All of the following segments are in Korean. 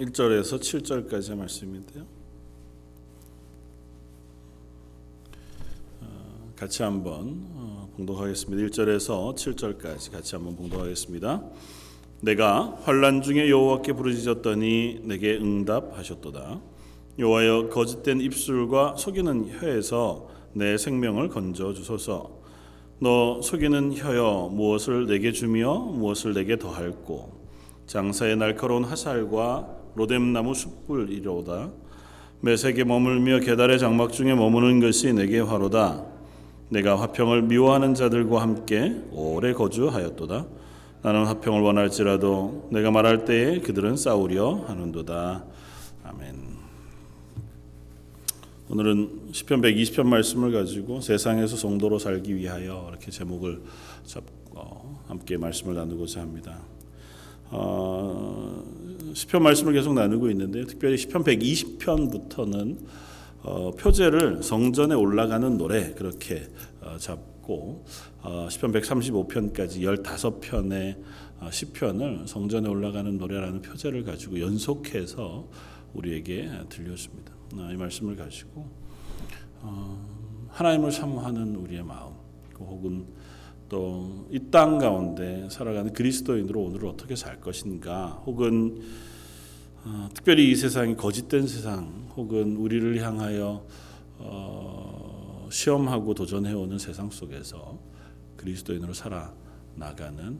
1절에서 7절까지의 말씀인데요. 어, 같이 한번 어, 봉독하겠습니다. 1절에서 7절까지 같이 한번 봉독하겠습니다. 내가 환란 중에 여호와께 부르짖었더니 내게 응답하셨도다. 여호와여 거짓된 입술과 속이는 혀에서 내 생명을 건져 주소서. 너 속이는 혀여 무엇을 내게 주며 무엇을 내게 더할꼬 장사의 날카로운 화살과 로뎀나무 숯불 이로다. 매색에 머물며 계달의 장막 중에 머무는 것이 내게 화로다. 내가 화평을 미워하는 자들과 함께 오래 거주하였도다. 나는 화평을 원할지라도 내가 말할 때에 그들은 싸우려 하는도다. 아멘. 오늘은 시편 120편 말씀을 가지고 세상에서 성도로 살기 위하여 이렇게 제목을 잡고 함께 말씀을 나누고자 합니다. 어, 시편 말씀을 계속 나누고 있는데 특별히 시편 120편부터는 어, 표제를 성전에 올라가는 노래 그렇게 어, 잡고 어, 시편 135편까지 15편의 어, 시편을 성전에 올라가는 노래라는 표제를 가지고 연속해서 우리에게 들려줍니다. 어, 이 말씀을 가지고 어, 하나님을 사모하는 우리의 마음 혹은 또 이 땅 가운데 살아가는 그리스도인으로 오늘을 어떻게 살 것인가 혹은 어, 특별히 이 세상이 거짓된 세상 혹은 우리를 향하여 어, 시험하고 도전해오는 세상 속에서 그리스도인으로 살아 나가는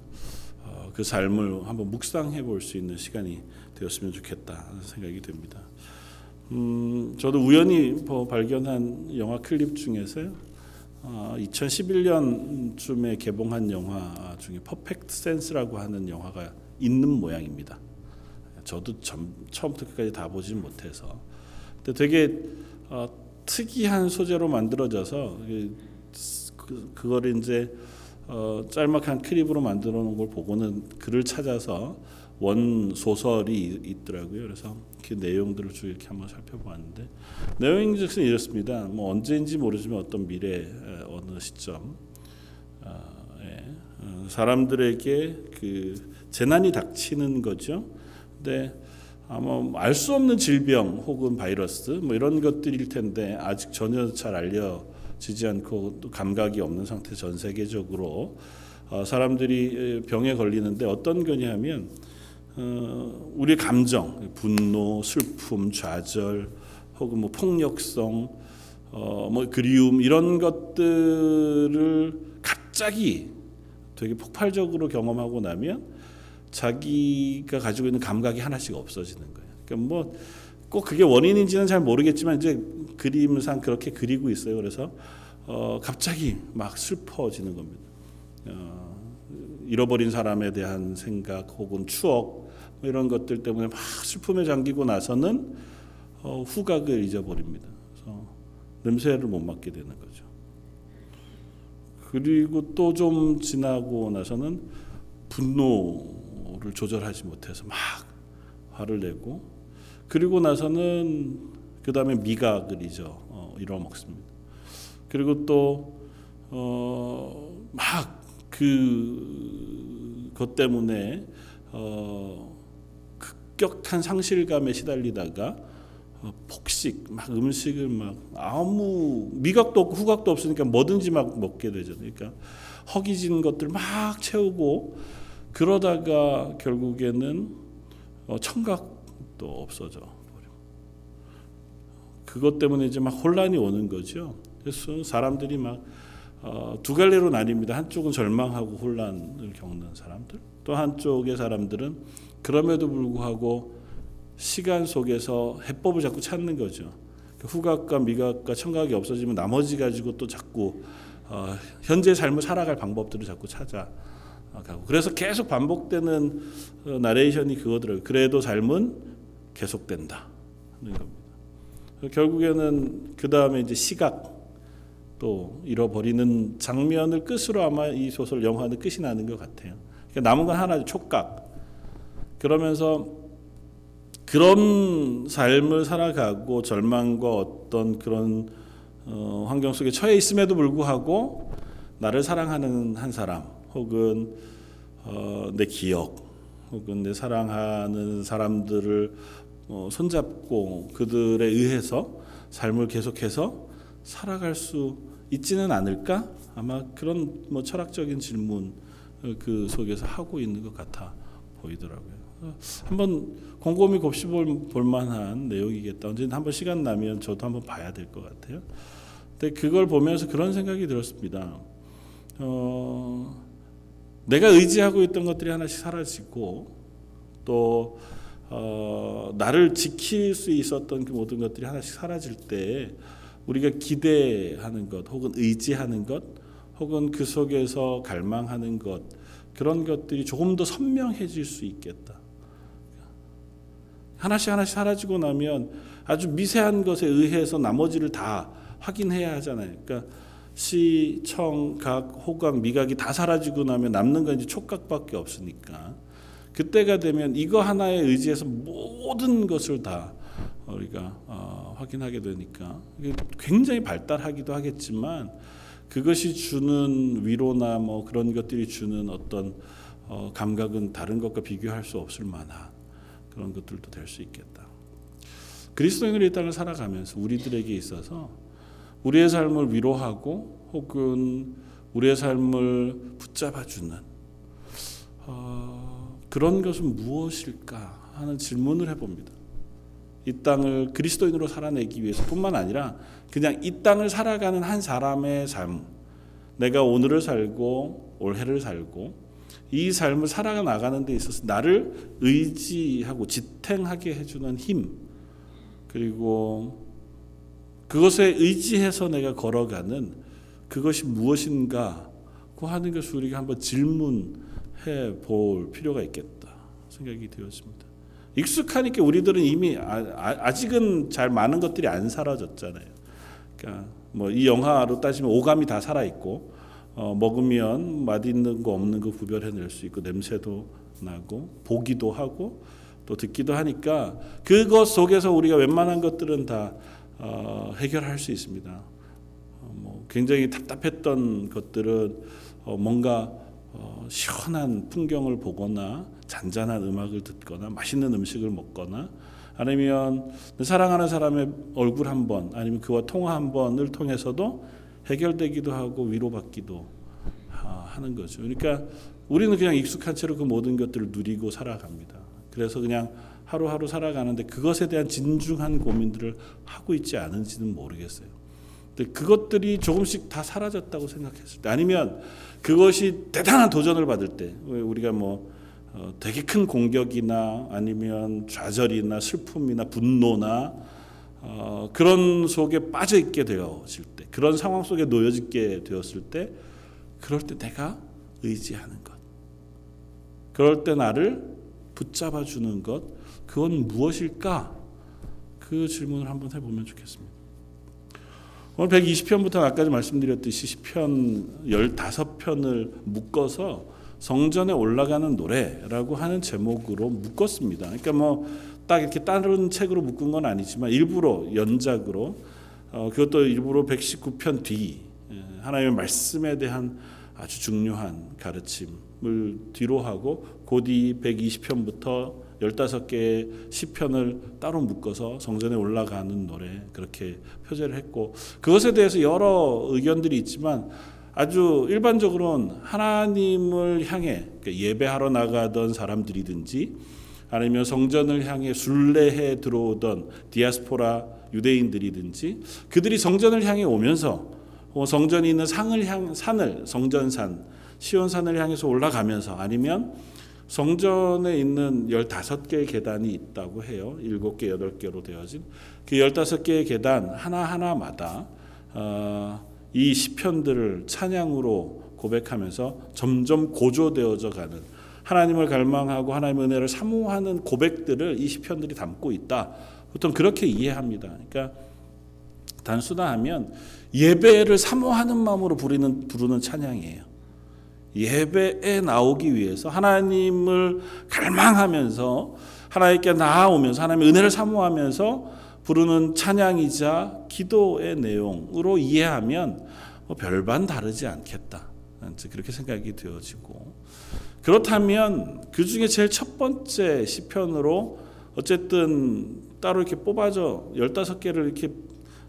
어, 그 삶을 한번 묵상해 볼 수 있는 시간이 되었으면 좋겠다 생각이 됩니다. 음, 저도 우연히 뭐 발견한 영화 클립 중에서요. 어, 2011년쯤에 개봉한 영화 중에 Perfect Sense라고 하는 영화가 있는 모양입니다. 저도 점, 처음부터 끝까지 다 보진 못해서. 근데 되게 어, 특이한 소재로 만들어져서 그, 그걸 이제 어, 짤막한 클립으로 만들어 놓은 걸 보고는 글을 찾아서 원 소설이 있더라고요. 그래서 그 내용들을 쭉 이렇게 한번 살펴보았는데 내용이 즉슨 이렇습니다. 뭐 언제인지 모르지만 어떤 미래 어느 시점 어, 예, 어, 사람들에게 그 재난이 닥치는 거죠. 근데 아마 알 수 없는 질병 혹은 바이러스 뭐 이런 것들일 텐데 아직 전혀 잘 알려지지 않고 또 감각이 없는 상태 전 세계적으로 어, 사람들이 병에 걸리는데 어떤 거냐면 어, 우리의 감정, 분노, 슬픔, 좌절, 혹은 뭐 폭력성, 어, 뭐 그리움 이런 것들을 갑자기 되게 폭발적으로 경험하고 나면 자기가 가지고 있는 감각이 하나씩 없어지는 거예요. 그러니까 뭐 꼭 그게 원인인지는 잘 모르겠지만 이제 그림상 그렇게 그리고 있어요. 그래서 어, 갑자기 막 슬퍼지는 겁니다. 어, 잃어버린 사람에 대한 생각 혹은 추억 뭐 이런 것들 때문에 막 슬픔에 잠기고 나서는 어, 후각을 잊어버립니다. 그래서 냄새를 못 맡게 되는 거죠. 그리고 또 좀 지나고 나서는 분노를 조절하지 못해서 막 화를 내고 그리고 나서는 그 다음에 미각을 잊어 어, 잃어먹습니다. 그리고 또 어, 막그 것 때문에 어, 급격한 상실감에 시달리다가 어, 폭식, 막 음식을 막 아무 미각도 없고 후각도 없으니까 뭐든지 막 먹게 되죠. 그러니까 허기진 것들 막 채우고 그러다가 결국에는 어, 청각도 없어져. 그것 때문에 이제 막 혼란이 오는 거죠. 그래서 사람들이 막두 어, 갈래로 나뉩니다. 한쪽은 절망하고 혼란을 겪는 사람들, 또 한쪽의 사람들은 그럼에도 불구하고 시간 속에서 해법을 자꾸 찾는 거죠. 그 후각과 미각과 청각이 없어지면 나머지 가지고 또 자꾸 어, 현재 삶을 살아갈 방법들을 자꾸 찾아가고 그래서 계속 반복되는 어, 나레이션이 그거더라고요. 그래도 삶은 계속된다 겁니다. 결국에는 그 다음에 이제 시각 또 잃어버리는 장면을 끝으로 아마 이 소설 영화는 끝이 나는 것 같아요. 그러니까 남은 건 하나 촉각. 그러면서 그런 삶을 살아가고 절망과 어떤 그런 어, 환경 속에 처해 있음에도 불구하고 나를 사랑하는 한 사람 혹은 어, 내 기억 혹은 내 사랑하는 사람들을 어, 손잡고 그들에 의해서 삶을 계속해서 살아갈 수 있지는 않을까? 아마 그런 뭐 철학적인 질문 그 속에서 하고 있는 것 같아 보이더라고요. 어, 한번 곰곰이 곱씹어 볼 만한 내용이겠다. 언제든 한번 시간 나면 저도 한번 봐야 될 것 같아요. 근데 그걸 보면서 그런 생각이 들었습니다. 어, 내가 의지하고 있던 것들이 하나씩 사라지고 또 어, 나를 지킬 수 있었던 그 모든 것들이 하나씩 사라질 때 우리가 기대하는 것 혹은 의지하는 것 혹은 그 속에서 갈망하는 것 그런 것들이 조금 더 선명해질 수 있겠다. 하나씩 하나씩 사라지고 나면 아주 미세한 것에 의해서 나머지를 다 확인해야 하잖아요. 그러니까 시, 청, 각, 호각, 미각이 다 사라지고 나면 남는 건 이제 촉각밖에 없으니까 그때가 되면 이거 하나에 의지해서 모든 것을 다 우리가 어, 확인하게 되니까 굉장히 발달하기도 하겠지만 그것이 주는 위로나 뭐 그런 것들이 주는 어떤 어, 감각은 다른 것과 비교할 수 없을 만한 그런 것들도 될 수 있겠다. 그리스도인으로 이 땅을 살아가면서 우리들에게 있어서 우리의 삶을 위로하고 혹은 우리의 삶을 붙잡아주는 어, 그런 것은 무엇일까 하는 질문을 해봅니다. 이 땅을 그리스도인으로 살아내기 위해서뿐만 아니라 그냥 이 땅을 살아가는 한 사람의 삶, 내가 오늘을 살고 올해를 살고 이 삶을 살아가 나가는 데 있어서 나를 의지하고 지탱하게 해주는 힘 그리고 그것에 의지해서 내가 걸어가는 그것이 무엇인가 고 하는 것을 우리가 한번 질문해 볼 필요가 있겠다 생각이 되었습니다. 익숙하니까 우리들은 이미 아, 직은잘 많은 것들이 안 사라졌잖아요. 그러니까 뭐 이 영화로 따지면 오감이 다 살아 있고 어, 먹으면 맛있는 거 없는 거 구별해낼 수 있고 냄새도 나고 보기도 하고 또 듣기도 하니까 그것 속에서 우리가 웬만한 것들은 다 어, 해결할 수 있습니다. 어, 뭐 굉장히 답답했던 것들은 어, 뭔가 어, 시원한 풍경을 보거나 잔잔한 음악을 듣거나 맛있는 음식을 먹거나 아니면 사랑하는 사람의 얼굴 한 번 아니면 그와 통화 한 번을 통해서도 해결되기도 하고 위로받기도 하는 거죠. 그러니까 우리는 그냥 익숙한 채로 그 모든 것들을 누리고 살아갑니다. 그래서 그냥 하루하루 살아가는데 그것에 대한 진중한 고민들을 하고 있지 않은지는 모르겠어요. 근데 그것들이 조금씩 다 사라졌다고 생각했을 때 아니면 그것이 대단한 도전을 받을 때 우리가 뭐 어, 되게 큰 공격이나 아니면 좌절이나 슬픔이나 분노나 어, 그런 속에 빠져 있게 되어질 때 그런 상황 속에 놓여지게 되었을 때 그럴 때 내가 의지하는 것 그럴 때 나를 붙잡아 주는 것 그건 무엇일까? 그 질문을 한번 해 보면 좋겠습니다. 오늘 120편부터 아까 말씀드렸듯이 시편 15편을 묶어서 성전에 올라가는 노래라고 하는 제목으로 묶었습니다. 그러니까 뭐 딱 이렇게 다른 책으로 묶은 건 아니지만 일부러 연작으로 어, 그것도 일부러 119편 뒤 예, 하나님의 말씀에 대한 아주 중요한 가르침을 뒤로 하고 곧이 120편부터 15개의 시편을 따로 묶어서 성전에 올라가는 노래 그렇게 표제를 했고 그것에 대해서 여러 의견들이 있지만 아주 일반적으로는 하나님을 향해 그러니까 예배하러 나가던 사람들이든지 아니면 성전을 향해 순례해 들어오던 디아스포라 유대인들이든지 그들이 성전을 향해 오면서 성전이 있는 상을 향 산을 성전산 시온산을 향해서 올라가면서 아니면 성전에 있는 15개의 계단이 있다고 해요. 7개, 8개로 되어진 그 15개의 계단 하나하나마다 어, 이 시편들을 찬양으로 고백하면서 점점 고조되어져 가는 하나님을 갈망하고 하나님의 은혜를 사모하는 고백들을 이 시편들이 담고 있다. 보통 그렇게 이해합니다. 그러니까 단순하면 예배를 사모하는 마음으로 부르는 부르는 찬양이에요. 예배에 나오기 위해서 하나님을 갈망하면서 하나님께 나아오면서 하나님의 은혜를 사모하면서 부르는 찬양이자 기도의 내용으로 이해하면 뭐 별반 다르지 않겠다. 그렇게 생각이 되어지고 그렇다면 그 중에 제일 첫 번째 시편으로 어쨌든 따로 이렇게 뽑아져 15개를 이렇게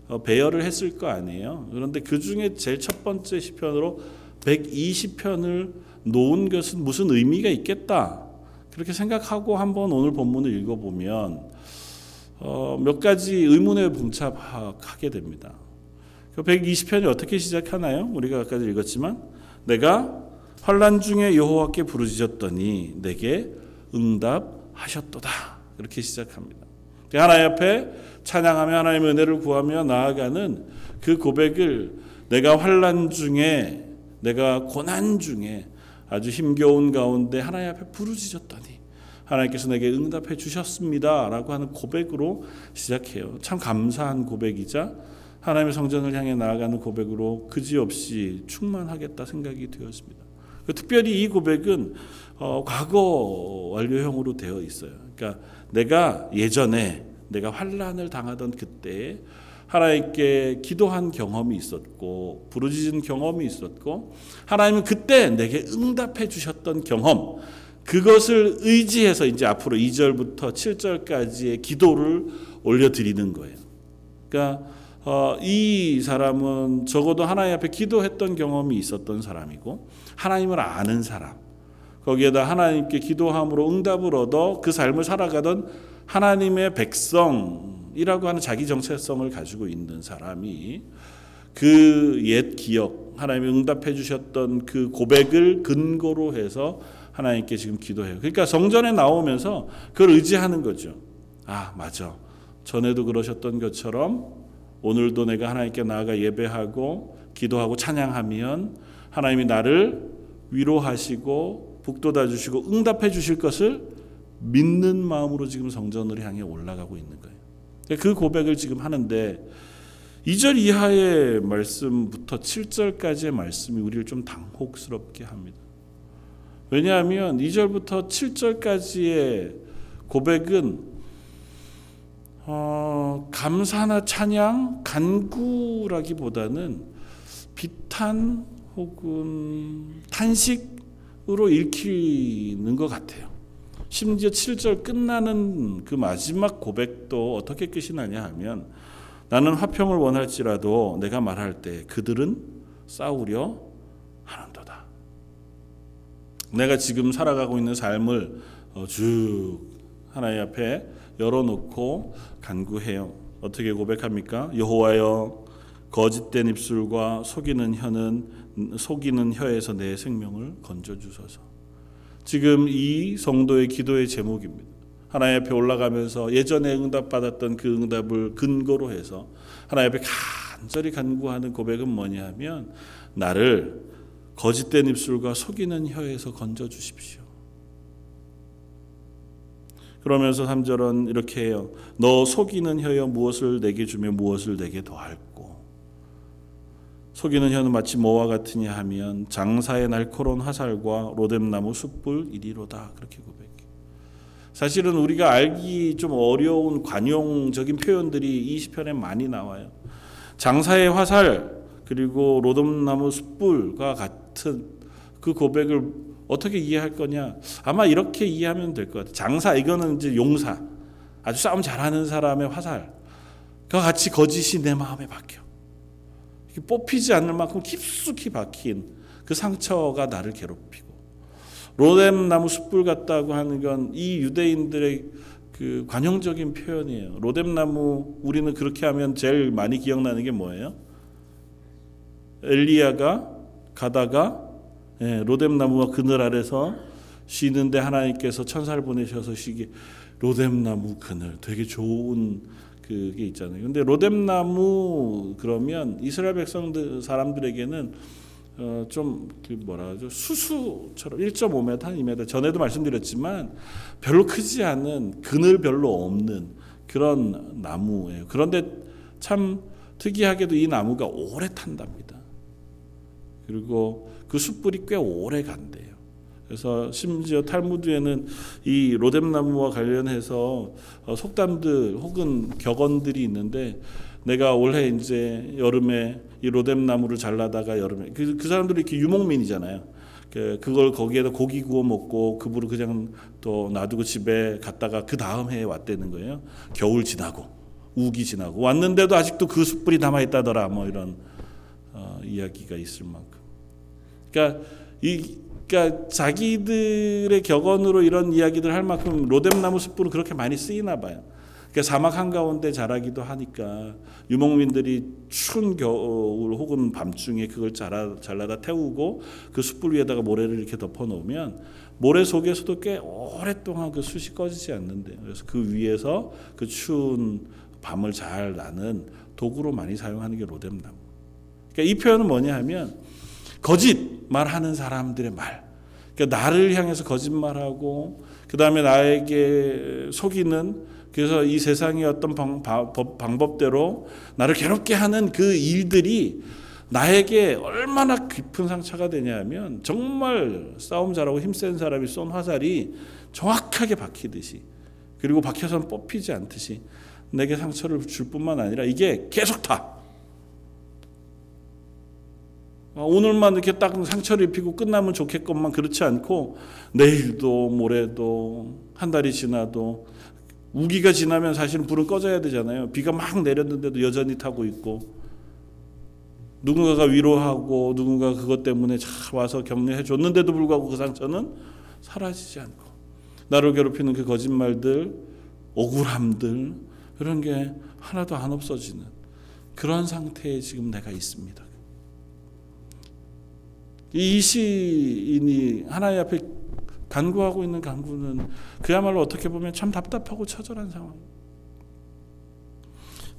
어, 배열을 했을 거 아니에요. 그런데 그 중에 제일 첫 번째 시편으로 120편을 놓은 것은 무슨 의미가 있겠다. 그렇게 생각하고 한번 오늘 본문을 읽어보면 어, 몇 가지 의문에 봉착하게 됩니다. 그 120편이 어떻게 시작하나요? 우리가 아까 읽었지만 내가 환란 중에 여호와께 부르짖었더니 내게 응답하셨도다. 그렇게 시작합니다. 하나님 앞에 찬양하며 하나님의 은혜를 구하며 나아가는 그 고백을 내가 환란 중에 내가 고난 중에 아주 힘겨운 가운데 하나님 앞에 부르짖었더니 하나님께서 내게 응답해 주셨습니다라고 하는 고백으로 시작해요. 참 감사한 고백이자 하나님의 성전을 향해 나아가는 고백으로 그지없이 충만하겠다 생각이 되었습니다. 그 특별히 이 고백은 어, 과거 완료형으로 되어 있어요. 그러니까 내가 예전에 내가 환란을 당하던 그때 하나님께 기도한 경험이 있었고 부르짖은 경험이 있었고 하나님은 그때 내게 응답해 주셨던 경험 그것을 의지해서 이제 앞으로 2절부터 7절까지의 기도를 올려 드리는 거예요. 그러니까 어, 이 사람은 적어도 하나님 앞에 기도했던 경험이 있었던 사람이고 하나님을 아는 사람. 거기에다 하나님께 기도함으로 응답을 얻어 그 삶을 살아가던 하나님의 백성이라고 하는 자기 정체성을 가지고 있는 사람이 그 옛 기억, 하나님이 응답해 주셨던 그 고백을 근거로 해서 하나님께 지금 기도해요. 그러니까 성전에 나오면서 그걸 의지하는 거죠. 아, 맞아. 전에도 그러셨던 것처럼 오늘도 내가 하나님께 나아가 예배하고 기도하고 찬양하면 하나님이 나를 위로하시고 북돋아 주시고 응답해 주실 것을 믿는 마음으로 지금 성전을 향해 올라가고 있는 거예요. 그 고백을 지금 하는데 2절 이하의 말씀부터 7절까지의 말씀이 우리를 좀 당혹스럽게 합니다. 왜냐하면 2절부터 7절까지의 고백은 어, 감사나 찬양, 간구라기보다는 비탄 혹은 탄식으로 읽히는 것 같아요. 심지어 7절 끝나는 그 마지막 고백도 어떻게 끝이 나냐 하면 나는 화평을 원할지라도 내가 말할 때 그들은 싸우려 하는도다. 내가 지금 살아가고 있는 삶을 어, 쭉 하나님 앞에 열어놓고 간구해요. 어떻게 고백합니까? 여호와여 거짓된 입술과 속이는 혀는 속이는 혀에서 내 생명을 건져 주소서. 지금 이 성도의 기도의 제목입니다. 하나님 앞에 올라가면서 예전에 응답받았던 그 응답을 근거로 해서 하나님 앞에 간절히 간구하는 고백은 뭐냐면 나를 거짓된 입술과 속이는 혀에서 건져 주십시오. 그러면서 3절은 이렇게 해요. 너 속이는 혀여 무엇을 내게 주며 무엇을 내게 더할고 속이는 혀는 마치 뭐와 같으냐 하면 장사의 날카로운 화살과 로뎀나무 숯불 이리로다 그렇게 고백해. 사실은 우리가 알기 좀 어려운 관용적인 표현들이 이 시편에 많이 나와요. 장사의 화살 그리고 로뎀나무 숯불과 같은 그 고백을 어떻게 이해할 거냐? 아마 이렇게 이해하면 될 것 같아요. 장사 이거는 이제 용사 아주 싸움 잘하는 사람의 화살. 그 같이 거짓이 내 마음에 박혀. 뽑히지 않을 만큼 깊숙이 박힌 그 상처가 나를 괴롭히고 로뎀 나무 숯불 같다고 하는 건 이 유대인들의 그 관용적인 표현이에요. 로뎀 나무 우리는 그렇게 하면 제일 많이 기억나는 게 뭐예요? 엘리야가 가다가 예, 로뎀 나무와 그늘 아래서 쉬는데 하나님께서 천사를 보내셔서 쉬게 로뎀 나무 그늘 되게 좋은 그게 있잖아요. 근데 로뎀 나무 그러면 이스라엘 백성들 사람들에게는 어 좀그 뭐라 하죠 수수처럼 1.5m, 2m 전에도 말씀드렸지만 별로 크지 않은 그늘 별로 없는 그런 나무예요. 그런데 참 특이하게도 이 나무가 오래 탄답니다. 그리고 그 숯불이 꽤 오래 간대요. 그래서 심지어 탈무드에는 이 로뎀나무와 관련해서 어, 속담들 혹은 격언들이 있는데 내가 올해 이제 여름에 이 로뎀나무를 잘라다가 여름에 그, 그 사람들이 이렇게 유목민이잖아요. 그 그걸 거기에다 고기 구워 먹고 그불을 그냥 또 놔두고 집에 갔다가 그 다음 해에 왔다는 거예요. 겨울 지나고 우기 지나고 왔는데도 아직도 그 숯불이 남아 있다더라. 뭐 이런 어, 이야기가 있을 만큼. 그러니까 이 그러니까 자기들의 격언으로 이런 이야기들 할 만큼 로뎀나무 숯불은 그렇게 많이 쓰이나 봐요. 그러니까 사막 한가운데 자라기도 하니까 유목민들이 추운 겨울 혹은 밤중에 그걸 잘라, 잘라다 태우고 그 숯불 위에다가 모래를 이렇게 덮어 놓으면 모래 속에서도 꽤 오랫동안 그 숯이 꺼지지 않는데 그래서 그 위에서 그 추운 밤을 잘 나는 도구로 많이 사용하는 게 로뎀나무. 그러니까 이 표현은 뭐냐 하면 거짓말하는 사람들의 말. 그러니까 나를 향해서 거짓말하고 그 다음에 나에게 속이는 그래서 이 세상의 어떤 방, 법대로 나를 괴롭게 하는 그 일들이 나에게 얼마나 깊은 상처가 되냐면 정말 싸움 잘하고 힘센 사람이 쏜 화살이 정확하게 박히듯이 그리고 박혀서는 뽑히지 않듯이 내게 상처를 줄 뿐만 아니라 이게 계속 타. 어, 오늘만 이렇게 딱 상처를 입히고 끝나면 좋겠건만 그렇지 않고 내일도 모레도 한 달이 지나도 우기가 지나면 사실은 불은 꺼져야 되잖아요. 비가 막 내렸는데도 여전히 타고 있고 누군가가 위로하고 누군가 그것 때문에 잘 와서 격려해 줬는데도 불구하고 그 상처는 사라지지 않고 나를 괴롭히는 그 거짓말들, 억울함들 이런 게 하나도 안 없어지는 그런 상태에 지금 내가 있습니다. 이 시인이 하나님 앞에 간구하고 있는 간구는 그야말로 어떻게 보면 참 답답하고 처절한 상황.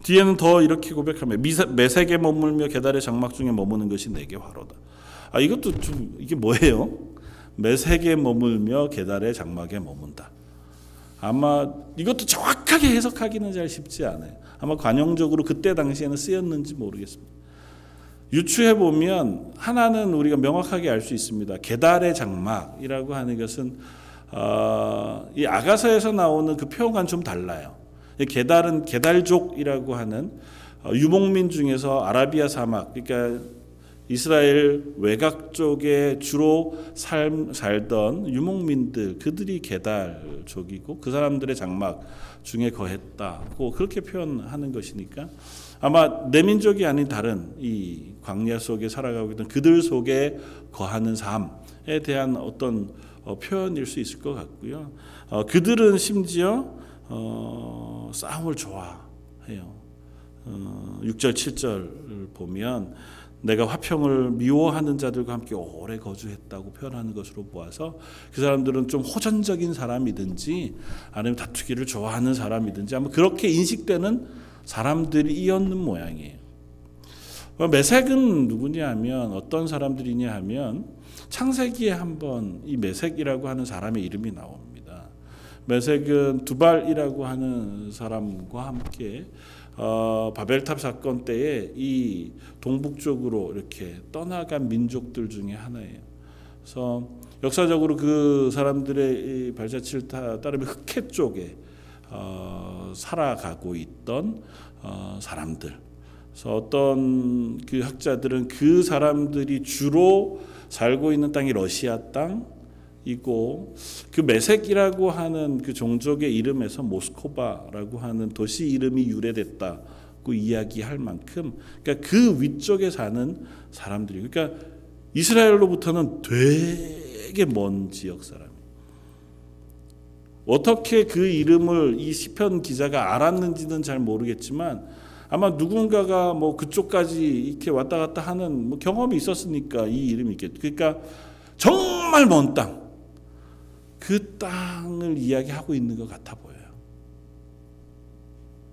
뒤에는 더 이렇게 고백하며 매색에 머물며 계달의 장막 중에 머무는 것이 내게 화로다. 아 이것도 좀 이게 뭐예요? 매색에 머물며 계달의 장막에 머문다. 아마 이것도 정확하게 해석하기는 잘 쉽지 않아요. 아마 관용적으로 그때 당시에는 쓰였는지 모르겠습니다. 유추해 보면 하나는 우리가 명확하게 알 수 있습니다. 계달의 장막이라고 하는 것은 어, 이 아가서에서 나오는 그 표현과는 좀 달라요. 계달은 계달족이라고 하는 어, 유목민 중에서 아라비아 사막, 그러니까 이스라엘 외곽 쪽에 주로 살, 살던 유목민들 그들이 계달족이고 그 사람들의 장막 중에 거했다고 그렇게 표현하는 것이니까 아마 내 민족이 아닌 다른 이 광야 속에 살아가고 있던 그들 속에 거하는 삶에 대한 어떤 어, 표현일 수 있을 것 같고요. 어, 그들은 심지어 어, 싸움을 좋아해요. 6절 7절 보면 내가 화평을 미워하는 자들과 함께 오래 거주했다고 표현하는 것으로 보아서 그 사람들은 좀 호전적인 사람이든지 아니면 다투기를 좋아하는 사람이든지 아마 그렇게 인식되는 사람들이었는 모양이에요. 메색은 누구냐 하면 어떤 사람들이냐 하면 창세기에 한번 이 메색이라고 하는 사람의 이름이 나옵니다. 메색은 두발이라고 하는 사람과 함께 어, 바벨탑 사건 때에 이 동북쪽으로 이렇게 떠나간 민족들 중에 하나예요. 그래서 역사적으로 그 사람들의 발자취를 따르면 흑해 쪽에 어, 살아가고 있던 어, 사람들. 그래서 어떤 그 학자들은 그 사람들이 주로 살고 있는 땅이 러시아 땅이고 그 메색이라고 하는 그 종족의 이름에서 모스코바라고 하는 도시 이름이 유래됐다고 이야기할 만큼 그러니까 그 위쪽에 사는 사람들이 그러니까 이스라엘로부터는 되게 먼 지역 사람. 어떻게 그 이름을 이 시편 기자가 알았는지는 잘 모르겠지만 아마 누군가가 뭐 그쪽까지 이렇게 왔다 갔다 하는 뭐 경험이 있었으니까 이 이름이 있겠. 그러니까 정말 먼 땅. 그 땅을 이야기하고 있는 것 같아 보여요.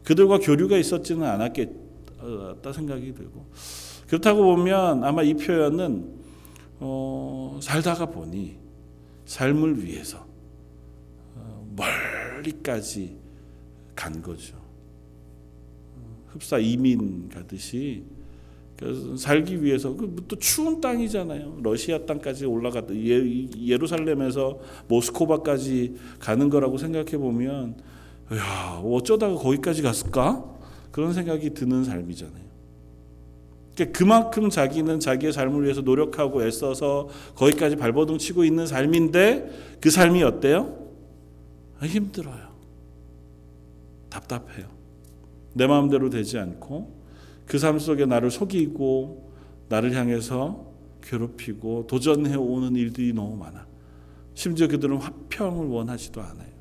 그들과 교류가 있었지는 않았겠다 생각이 들고 그렇다고 보면 아마 이 표현은 어, 살다가 보니 삶을 위해서 멀리까지 간 거죠. 흡사 이민 가듯이 살기 위해서 그또 추운 땅이잖아요. 러시아 땅까지 올라갔다 예, 예루살렘에서 모스코바까지 가는 거라고 생각해 보면 야 어쩌다가 거기까지 갔을까 그런 생각이 드는 삶이잖아요. 그러니까 그만큼 자기는 자기의 삶을 위해서 노력하고 애써서 거기까지 발버둥 치고 있는 삶인데 그 삶이 어때요? 아, 힘들어요. 답답해요. 내 마음대로 되지 않고 그 삶 속에 나를 속이고 나를 향해서 괴롭히고 도전해 오는 일들이 너무 많아. 심지어 그들은 화평을 원하지도 않아요.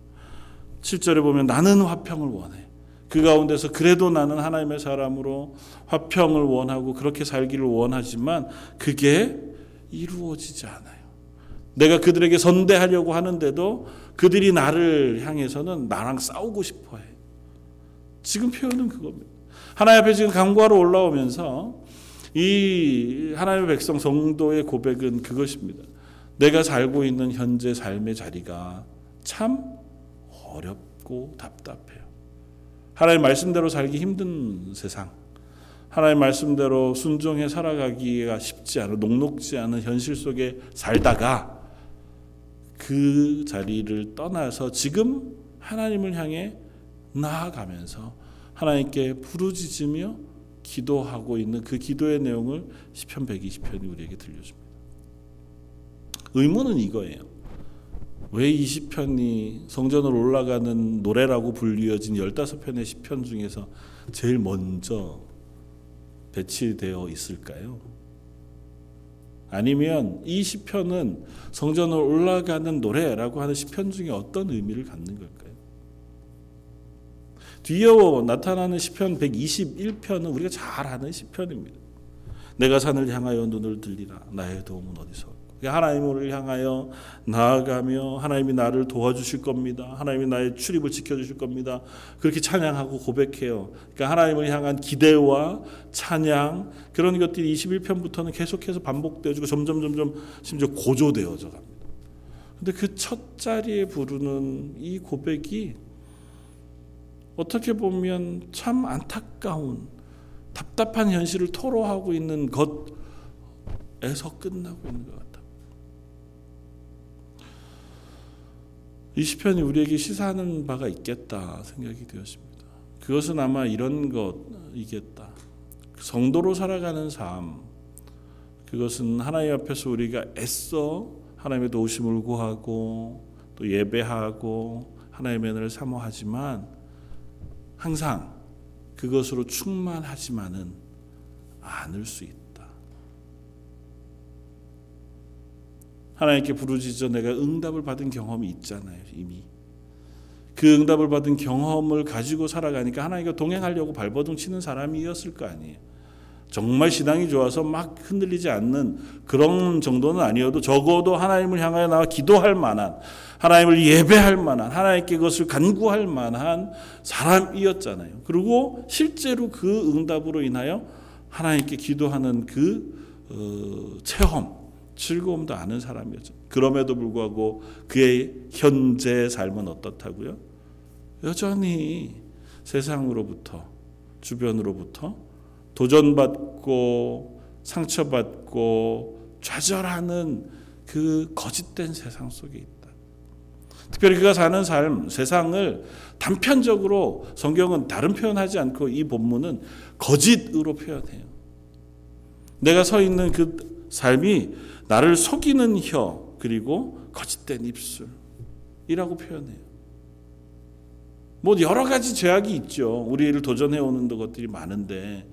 7절에 보면 나는 화평을 원해. 그 가운데서 그래도 나는 하나님의 사람으로 화평을 원하고 그렇게 살기를 원하지만 그게 이루어지지 않아요. 내가 그들에게 선대하려고 하는데도 그들이 나를 향해서는 나랑 싸우고 싶어 해. 지금 표현은 그겁니다. 하나님 앞에 지금 강구하러 올라오면서 이 하나님의 백성 성도의 고백은 그것입니다. 내가 살고 있는 현재 삶의 자리가 참 어렵고 답답해요. 하나님 말씀대로 살기 힘든 세상. 하나님 말씀대로 순종해 살아가기가 쉽지 않은 녹록지 않은 현실 속에 살다가 그 자리를 떠나서 지금 하나님을 향해 나아가면서 하나님께 부르짖으며 기도하고 있는 그 기도의 내용을 시편 120편이 우리에게 들려줍니다. 의문은 이거예요. 왜이 시편이 성전으로 올라가는 노래라고 불리어진 15편의 시편 중에서 제일 먼저 배치되어 있을까요? 아니면 이 시편은 성전으로 올라가는 노래라고 하는 시편 중에 어떤 의미를 갖는 걸까요? 뒤에 나타나는 시편 121편은 우리가 잘 아는 시편입니다. 내가 산을 향하여 눈을 들리라 나의 도움은 어디서 하나님을 향하여 나아가며 하나님이 나를 도와주실 겁니다. 하나님이 나의 출입을 지켜주실 겁니다. 그렇게 찬양하고 고백해요. 그러니까 하나님을 향한 기대와 찬양 그런 것들이 21편부터는 계속해서 반복되어지고 점점 점점 심지어 고조되어져 갑니다. 근데 그 첫 자리에 부르는 이 고백이 어떻게 보면 참 안타까운 답답한 현실을 토로하고 있는 것에서 끝나고 있는 것 같아요. 이 시편이 우리에게 시사하는 바가 있겠다 생각이 되었습니다. 그것은 아마 이런 것이겠다. 성도로 살아가는 삶. 그것은 하나님 앞에서 우리가 애써 하나님의 도우심을 구하고 또 예배하고 하나님의 은혜를 사모하지만 항상 그것으로 충만하지만은 않을 수 있다. 하나님께 부르짖어 내가 응답을 받은 경험이 있잖아요, 이미. 그 응답을 받은 경험을 가지고 살아가니까 하나님과 동행하려고 발버둥 치는 사람이었을 거 아니에요. 정말 신앙이 좋아서 막 흔들리지 않는 그런 정도는 아니어도 적어도 하나님을 향하여 나와 기도할 만한 하나님을 예배할 만한 하나님께 그것을 간구할 만한 사람이었잖아요. 그리고 실제로 그 응답으로 인하여 하나님께 기도하는 그 어, 체험 즐거움도 아는 사람이었죠. 그럼에도 불구하고 그의 현재 삶은 어떻다고요? 여전히 세상으로부터 주변으로부터 도전받고 상처받고 좌절하는 그 거짓된 세상 속에 있다. 특별히 그가 사는 삶, 세상을 단편적으로 성경은 다른 표현하지 않고 이 본문은 거짓으로 표현해요. 내가 서 있는 그 삶이 나를 속이는 혀 그리고 거짓된 입술이라고 표현해요. 뭐 여러 가지 죄악이 있죠. 우리를 도전해 오는 것들이 많은데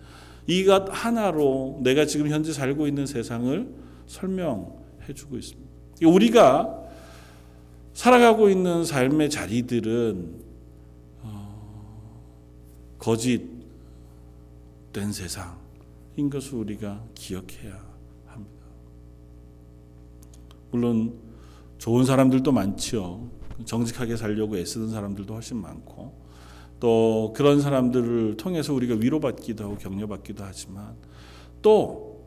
이것 하나로 내가 지금 현재 살고 있는 세상을 설명해 주고 있습니다. 우리가 살아가고 있는 삶의 자리들은 어, 거짓된 세상인 것을 우리가 기억해야 물론 좋은 사람들도 많지요. 정직하게 살려고 애쓰는 사람들도 훨씬 많고 또 그런 사람들을 통해서 우리가 위로받기도 하고 격려받기도 하지만 또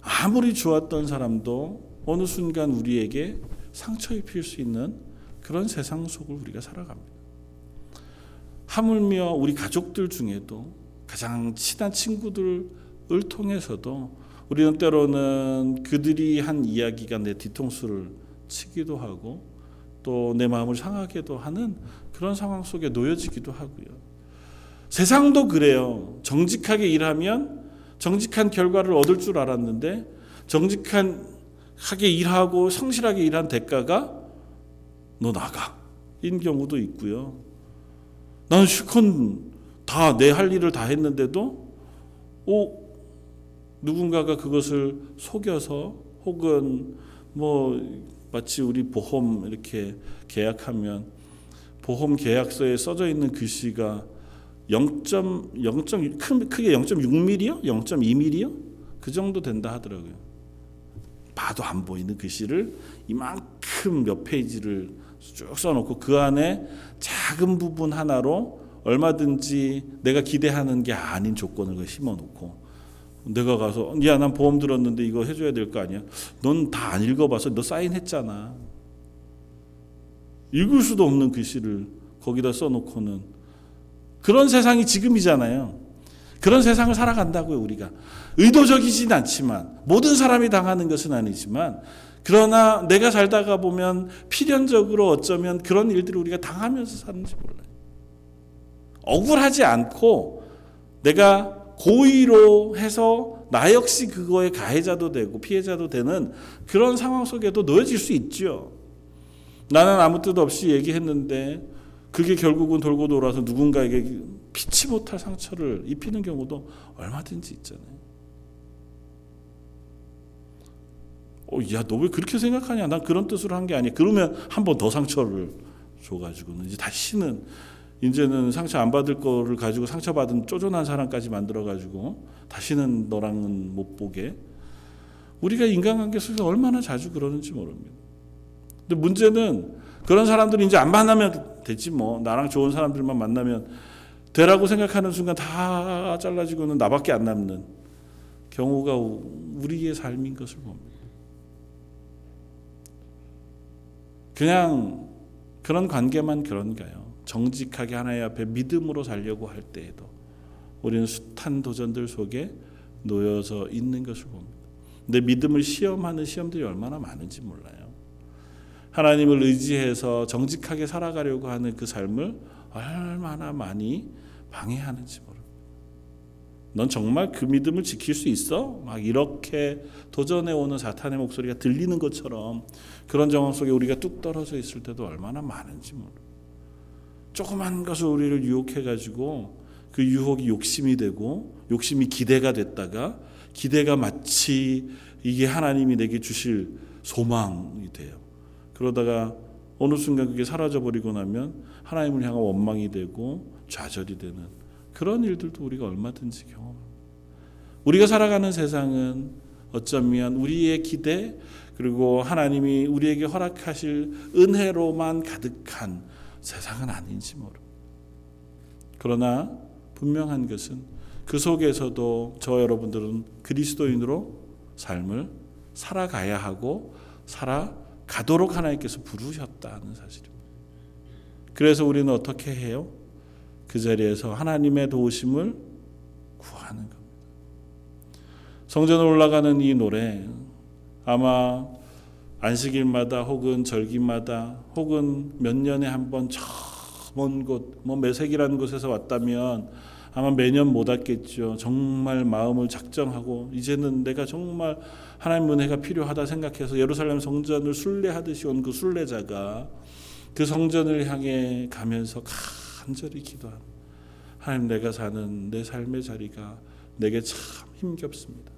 아무리 좋았던 사람도 어느 순간 우리에게 상처 입힐 수 있는 그런 세상 속을 우리가 살아갑니다. 하물며 우리 가족들 중에도 가장 친한 친구들을 통해서도 우리는 때로는 그들이 한 이야기가 내 뒤통수를 치기도 하고 또 내 마음을 상하게도 하는 그런 상황 속에 놓여지기도 하고요. 세상도 그래요. 정직하게 일하면 정직한 결과를 얻을 줄 알았는데 정직하게 일하고 성실하게 일한 대가가 너 나가 인 경우도 있고요. 나는 실컷 다 내 할 일을 다 했는데도 오 누군가가 그것을 속여서 혹은 뭐 마치 우리 보험 이렇게 계약하면 보험 계약서에 써져 있는 글씨가 0.0. 크게 0.6mm요? 0.2mm요? 그 정도 된다 하더라고요. 봐도 안 보이는 글씨를 이만큼 몇 페이지를 쭉 써놓고 그 안에 작은 부분 하나로 얼마든지 내가 기대하는 게 아닌 조건을 심어놓고 내가 가서 야 난 보험 들었는데 이거 해줘야 될 거 아니야? 넌 다 안 읽어봐서 너 사인했잖아. 읽을 수도 없는 글씨를 거기다 써놓고는 그런 세상이 지금이잖아요. 그런 세상을 살아간다고요 우리가 의도적이진 않지만 모든 사람이 당하는 것은 아니지만 그러나 내가 살다가 보면 필연적으로 어쩌면 그런 일들을 우리가 당하면서 사는지 몰라요. 억울하지 않고 내가 고의로 해서 나 역시 그거의 가해자도 되고 피해자도 되는 그런 상황 속에도 놓여질 수 있죠. 나는 아무 뜻 없이 얘기했는데 그게 결국은 돌고 돌아서 누군가에게 피치 못할 상처를 입히는 경우도 얼마든지 있잖아요. 어, 야, 너 왜 그렇게 생각하냐? 난 그런 뜻으로 한 게 아니야. 그러면 한 번 더 상처를 줘가지고는 이제 다시는 이제는 상처 안 받을 거를 가지고 상처 받은 쪼존한 사람까지 만들어 가지고 다시는 너랑은 못 보게. 우리가 인간관계 속에서 얼마나 자주 그러는지 모릅니다. 근데 문제는 그런 사람들이 이제 안 만나면 되지 뭐 나랑 좋은 사람들만 만나면 되라고 생각하는 순간 다 잘라지고는 나밖에 안 남는 경우가 우리의 삶인 것을 봅니다. 그냥 그런 관계만 그런가요? 정직하게 하나님 앞에 믿음으로 살려고 할 때에도 우리는 숱한 도전들 속에 놓여서 있는 것을 봅니다. 내 믿음을 시험하는 시험들이 얼마나 많은지 몰라요. 하나님을 의지해서 정직하게 살아가려고 하는 그 삶을 얼마나 많이 방해하는지 모릅니다. 넌 정말 그 믿음을 지킬 수 있어? 막 이렇게 도전해 오는 사탄의 목소리가 들리는 것처럼 그런 정황 속에 우리가 뚝 떨어져 있을 때도 얼마나 많은지 모릅니다. 조그만 것을 우리를 유혹해 가지고 그 유혹이 욕심이 되고 욕심이 기대가 됐다가 기대가 마치 이게 하나님이 내게 주실 소망이 돼요. 그러다가 어느 순간 그게 사라져 버리고 나면 하나님을 향한 원망이 되고 좌절이 되는 그런 일들도 우리가 얼마든지 경험합니다. 우리가 살아가는 세상은 어쩌면 우리의 기대 그리고 하나님이 우리에게 허락하실 은혜로만 가득한 세상은 아닌지 모릅니다. 그러나 분명한 것은 그 속에서도 저 여러분들은 그리스도인으로 삶을 살아가야 하고 살아 가도록 하나님께서 부르셨다는 사실입니다. 그래서 우리는 어떻게 해요? 그 자리에서 하나님의 도우심을 구하는 겁니다. 성전을 올라가는 이 노래 아마 안식일마다 혹은 절기마다 혹은 몇 년에 한 번 저 먼 곳, 뭐 매색이라는 곳에서 왔다면 아마 매년 못 왔겠죠. 정말 마음을 작정하고 이제는 내가 정말 하나님 은혜가 필요하다 생각해서 예루살렘 성전을 순례하듯이 온 그 순례자가 그 성전을 향해 가면서 간절히 기도한 하나님 내가 사는 내 삶의 자리가 내게 참 힘겹습니다.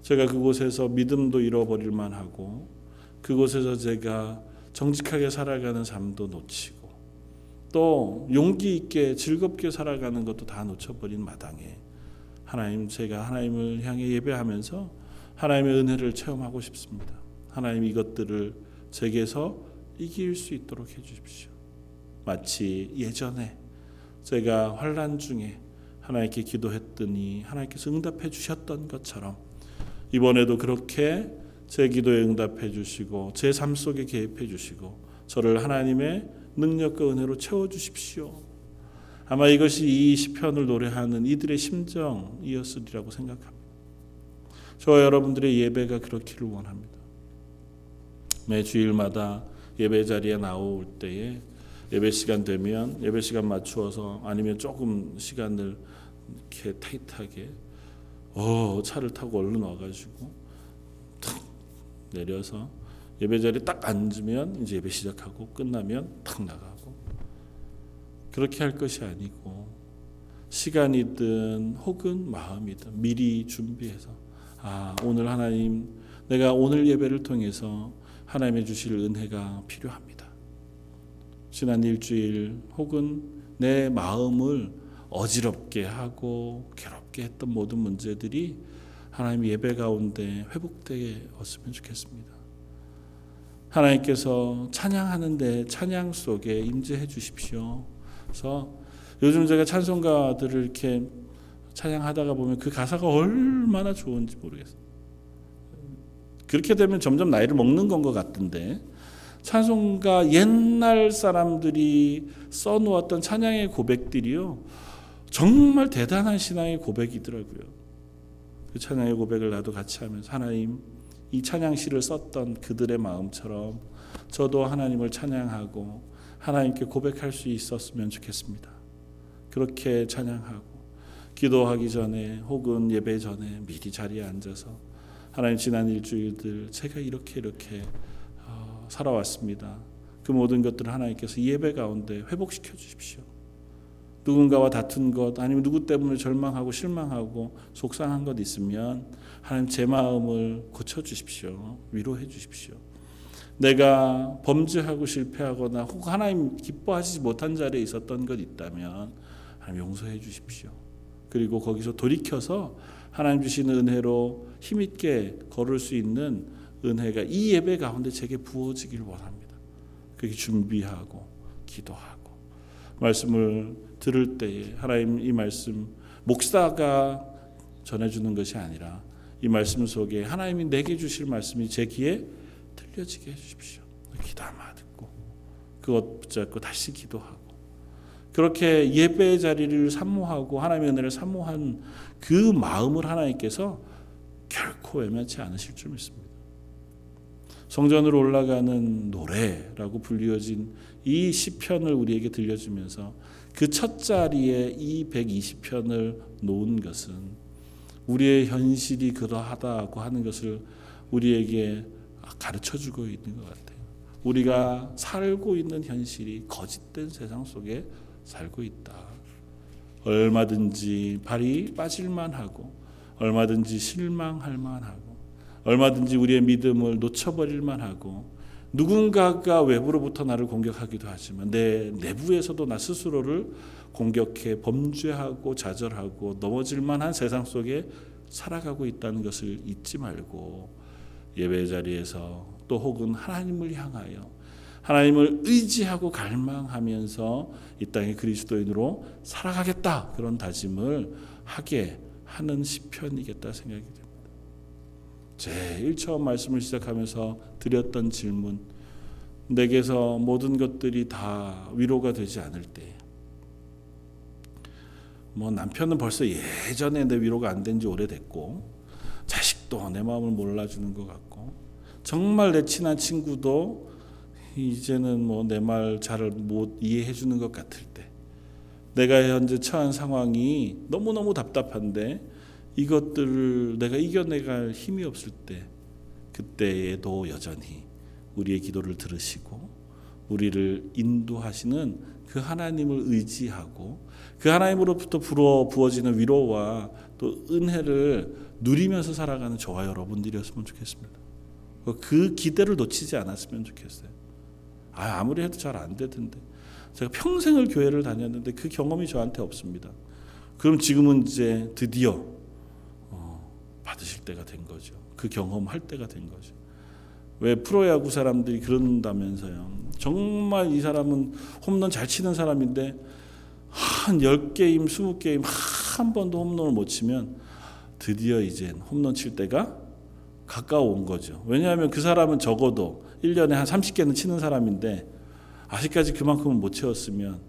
제가 그곳에서 믿음도 잃어버릴 만하고 그곳에서 제가 정직하게 살아가는 삶도 놓치고 또 용기 있게 즐겁게 살아가는 것도 다 놓쳐버린 마당에 하나님 제가 하나님을 향해 예배하면서 하나님의 은혜를 체험하고 싶습니다. 하나님 이것들을 제게서 이길 수 있도록 해주십시오. 마치 예전에 제가 환란 중에 하나님께 기도했더니 하나님께서 응답해 주셨던 것처럼 이번에도 그렇게 제 기도에 응답해 주시고 제 삶 속에 개입해 주시고 저를 하나님의 능력과 은혜로 채워 주십시오. 아마 이것이 이 시편을 노래하는 이들의 심정이었으리라고 생각합니다. 저와 여러분들의 예배가 그렇기를 원합니다. 매 주일마다 예배 자리에 나올 때에 예배 시간 되면 예배 시간 맞추어서 아니면 조금 시간을 이렇게 타이트하게 어 차를 타고 얼른 와가지고 탁 내려서 예배 자리 딱 앉으면 이제 예배 시작하고 끝나면 탁 나가고 그렇게 할 것이 아니고 시간이든 혹은 마음이든 미리 준비해서 아 오늘 하나님 내가 오늘 예배를 통해서 하나님의 주실 은혜가 필요합니다. 지난 일주일 혹은 내 마음을 어지럽게 하고 괴롭게 했던 모든 문제들이 하나님 예배 가운데 회복되었으면 좋겠습니다. 하나님께서 찬양하는데 찬양 속에 임재해 주십시오. 그래서 요즘 제가 찬송가들을 이렇게 찬양하다가 보면 그 가사가 얼마나 좋은지 모르겠어요. 그렇게 되면 점점 나이를 먹는 건 것 같은데 찬송가 옛날 사람들이 써놓았던 찬양의 고백들이요 정말 대단한 신앙의 고백이더라고요. 그 찬양의 고백을 나도 같이 하면서 하나님 이 찬양시를 썼던 그들의 마음처럼 저도 하나님을 찬양하고 하나님께 고백할 수 있었으면 좋겠습니다. 그렇게 찬양하고 기도하기 전에 혹은 예배 전에 미리 자리에 앉아서 하나님 지난 일주일들 제가 이렇게 이렇게 어, 살아왔습니다. 그 모든 것들을 하나님께서 예배 가운데 회복시켜 주십시오. 누군가와 다툰 것 아니면 누구 때문에 절망하고 실망하고 속상한 것 있으면 하나님 제 마음을 고쳐 주십시오. 위로해 주십시오. 내가 범죄하고 실패하거나 혹 하나님 기뻐하시지 못한 자리에 있었던 것 있다면 하나님 용서해 주십시오. 그리고 거기서 돌이켜서 하나님 주시는 은혜로 힘있게 걸을 수 있는 은혜가 이 예배 가운데 제게 부어지길 원합니다. 그렇게 준비하고 기도하고 말씀을 들을 때에 하나님 이 말씀 목사가 전해주는 것이 아니라 이 말씀 속에 하나님이 내게 주실 말씀이 제 귀에 들려지게 해주십시오. 기도하마 듣고 그것 붙잡고 다시 기도하고 그렇게 예배 자리를 사모하고 하나님의 은혜를 사모한 그 마음을 하나님께서 결코 외면치 않으실 줄 믿습니다. 성전으로 올라가는 노래라고 불리어진 이 시편을 우리에게 들려주면서 그 첫 자리에 이 120편을 놓은 것은 우리의 현실이 그러하다고 하는 것을 우리에게 가르쳐 주고 있는 것 같아요. 우리가 살고 있는 현실이 거짓된 세상 속에 살고 있다. 얼마든지 발이 빠질만 하고 얼마든지 실망할 만하고 얼마든지 우리의 믿음을 놓쳐버릴 만 하고 누군가가 외부로부터 나를 공격하기도 하지만 내 내부에서도 나 스스로를 공격해 범죄하고 좌절하고 넘어질 만한 세상 속에 살아가고 있다는 것을 잊지 말고 예배 자리에서 또 혹은 하나님을 향하여 하나님을 의지하고 갈망하면서 이 땅의 그리스도인으로 살아가겠다 그런 다짐을 하게 하는 시편이겠다 생각이 됩니다. 제일 처음 말씀을 시작하면서 드렸던 질문 내게서 모든 것들이 다 위로가 되지 않을 때. 뭐 남편은 벌써 예전에 내 위로가 안 된 지 오래됐고 자식도 내 마음을 몰라주는 것 같고 정말 내 친한 친구도 이제는 뭐 내 말 잘 못 이해해 주는 것 같을 때 내가 현재 처한 상황이 너무너무 답답한데 이것들을 내가 이겨내갈 힘이 없을 때 그때에도 여전히 우리의 기도를 들으시고 우리를 인도하시는 그 하나님을 의지하고 그 하나님으로부터 불어 부어지는 위로와 또 은혜를 누리면서 살아가는 저와 여러분들이었으면 좋겠습니다. 그 기대를 놓치지 않았으면 좋겠어요. 아, 아무리 해도 잘 안 되던데. 제가 평생을 교회를 다녔는데 그 경험이 저한테 없습니다. 그럼 지금은 이제 드디어 어, 받으실 때가 된 거죠. 그 경험할 때가 된 거죠. 왜 프로야구 사람들이 그런다면서요. 정말 이 사람은 홈런 잘 치는 사람인데 한 10게임, 20게임 한 번도 홈런을 못 치면 드디어 이제 홈런 칠 때가 가까워 온 거죠. 왜냐하면 그 사람은 적어도 1년에 한 30개는 치는 사람인데 아직까지 그만큼은 못 채웠으면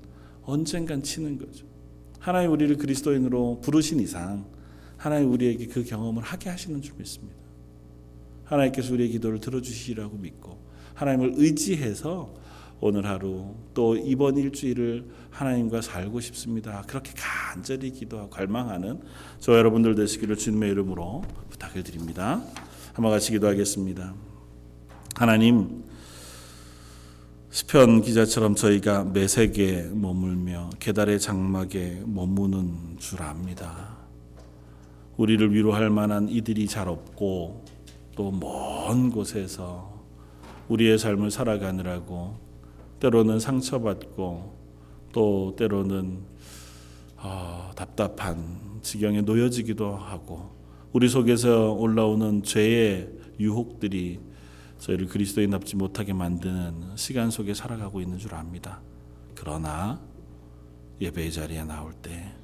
언젠간 치는 거죠. 하나님 우리를 그리스도인으로 부르신 이상 하나님 우리에게 그 경험을 하게 하시는 줄 믿습니다. 하나님께서 우리의 기도를 들어주시라고 믿고 하나님을 의지해서 오늘 하루 또 이번 일주일을 하나님과 살고 싶습니다. 그렇게 간절히 기도하고 갈망하는 저 여러분들 되시기를 주님의 이름으로 부탁을 드립니다. 한번 같이 기도하겠습니다. 하나님 시편 기자처럼 저희가 매색에 머물며 계달의 장막에 머무는 줄 압니다. 우리를 위로할 만한 이들이 잘 없고 또 먼 곳에서 우리의 삶을 살아가느라고 때로는 상처받고 또 때로는 아, 답답한 지경에 놓여지기도 하고 우리 속에서 올라오는 죄의 유혹들이 저희를 그리스도인답지 못하게 만드는 시간 속에 살아가고 있는 줄 압니다. 그러나 예배의 자리에 나올 때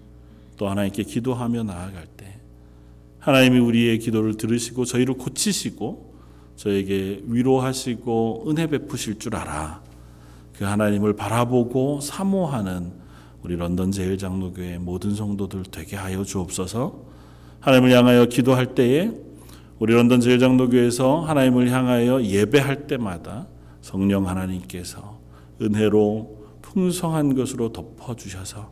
또 하나님께 기도하며 나아갈 때 하나님이 우리의 기도를 들으시고 저희를 고치시고 저에게 위로하시고 은혜 베푸실 줄 알아. 그 하나님을 바라보고 사모하는 우리 런던 제일 장로교회 모든 성도들 되게 하여 주옵소서. 하나님을 향하여 기도할 때에 우리 런던 제일 장로교회에서 하나님을 향하여 예배할 때마다 성령 하나님께서 은혜로 풍성한 것으로 덮어 주셔서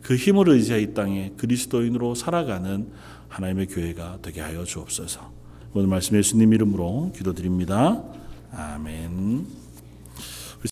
그 힘을 의지하 이 땅에 그리스도인으로 살아가는 하나님의 교회가 되게 하여 주옵소서. 오늘 말씀 예수님 이름으로 기도드립니다. 아멘.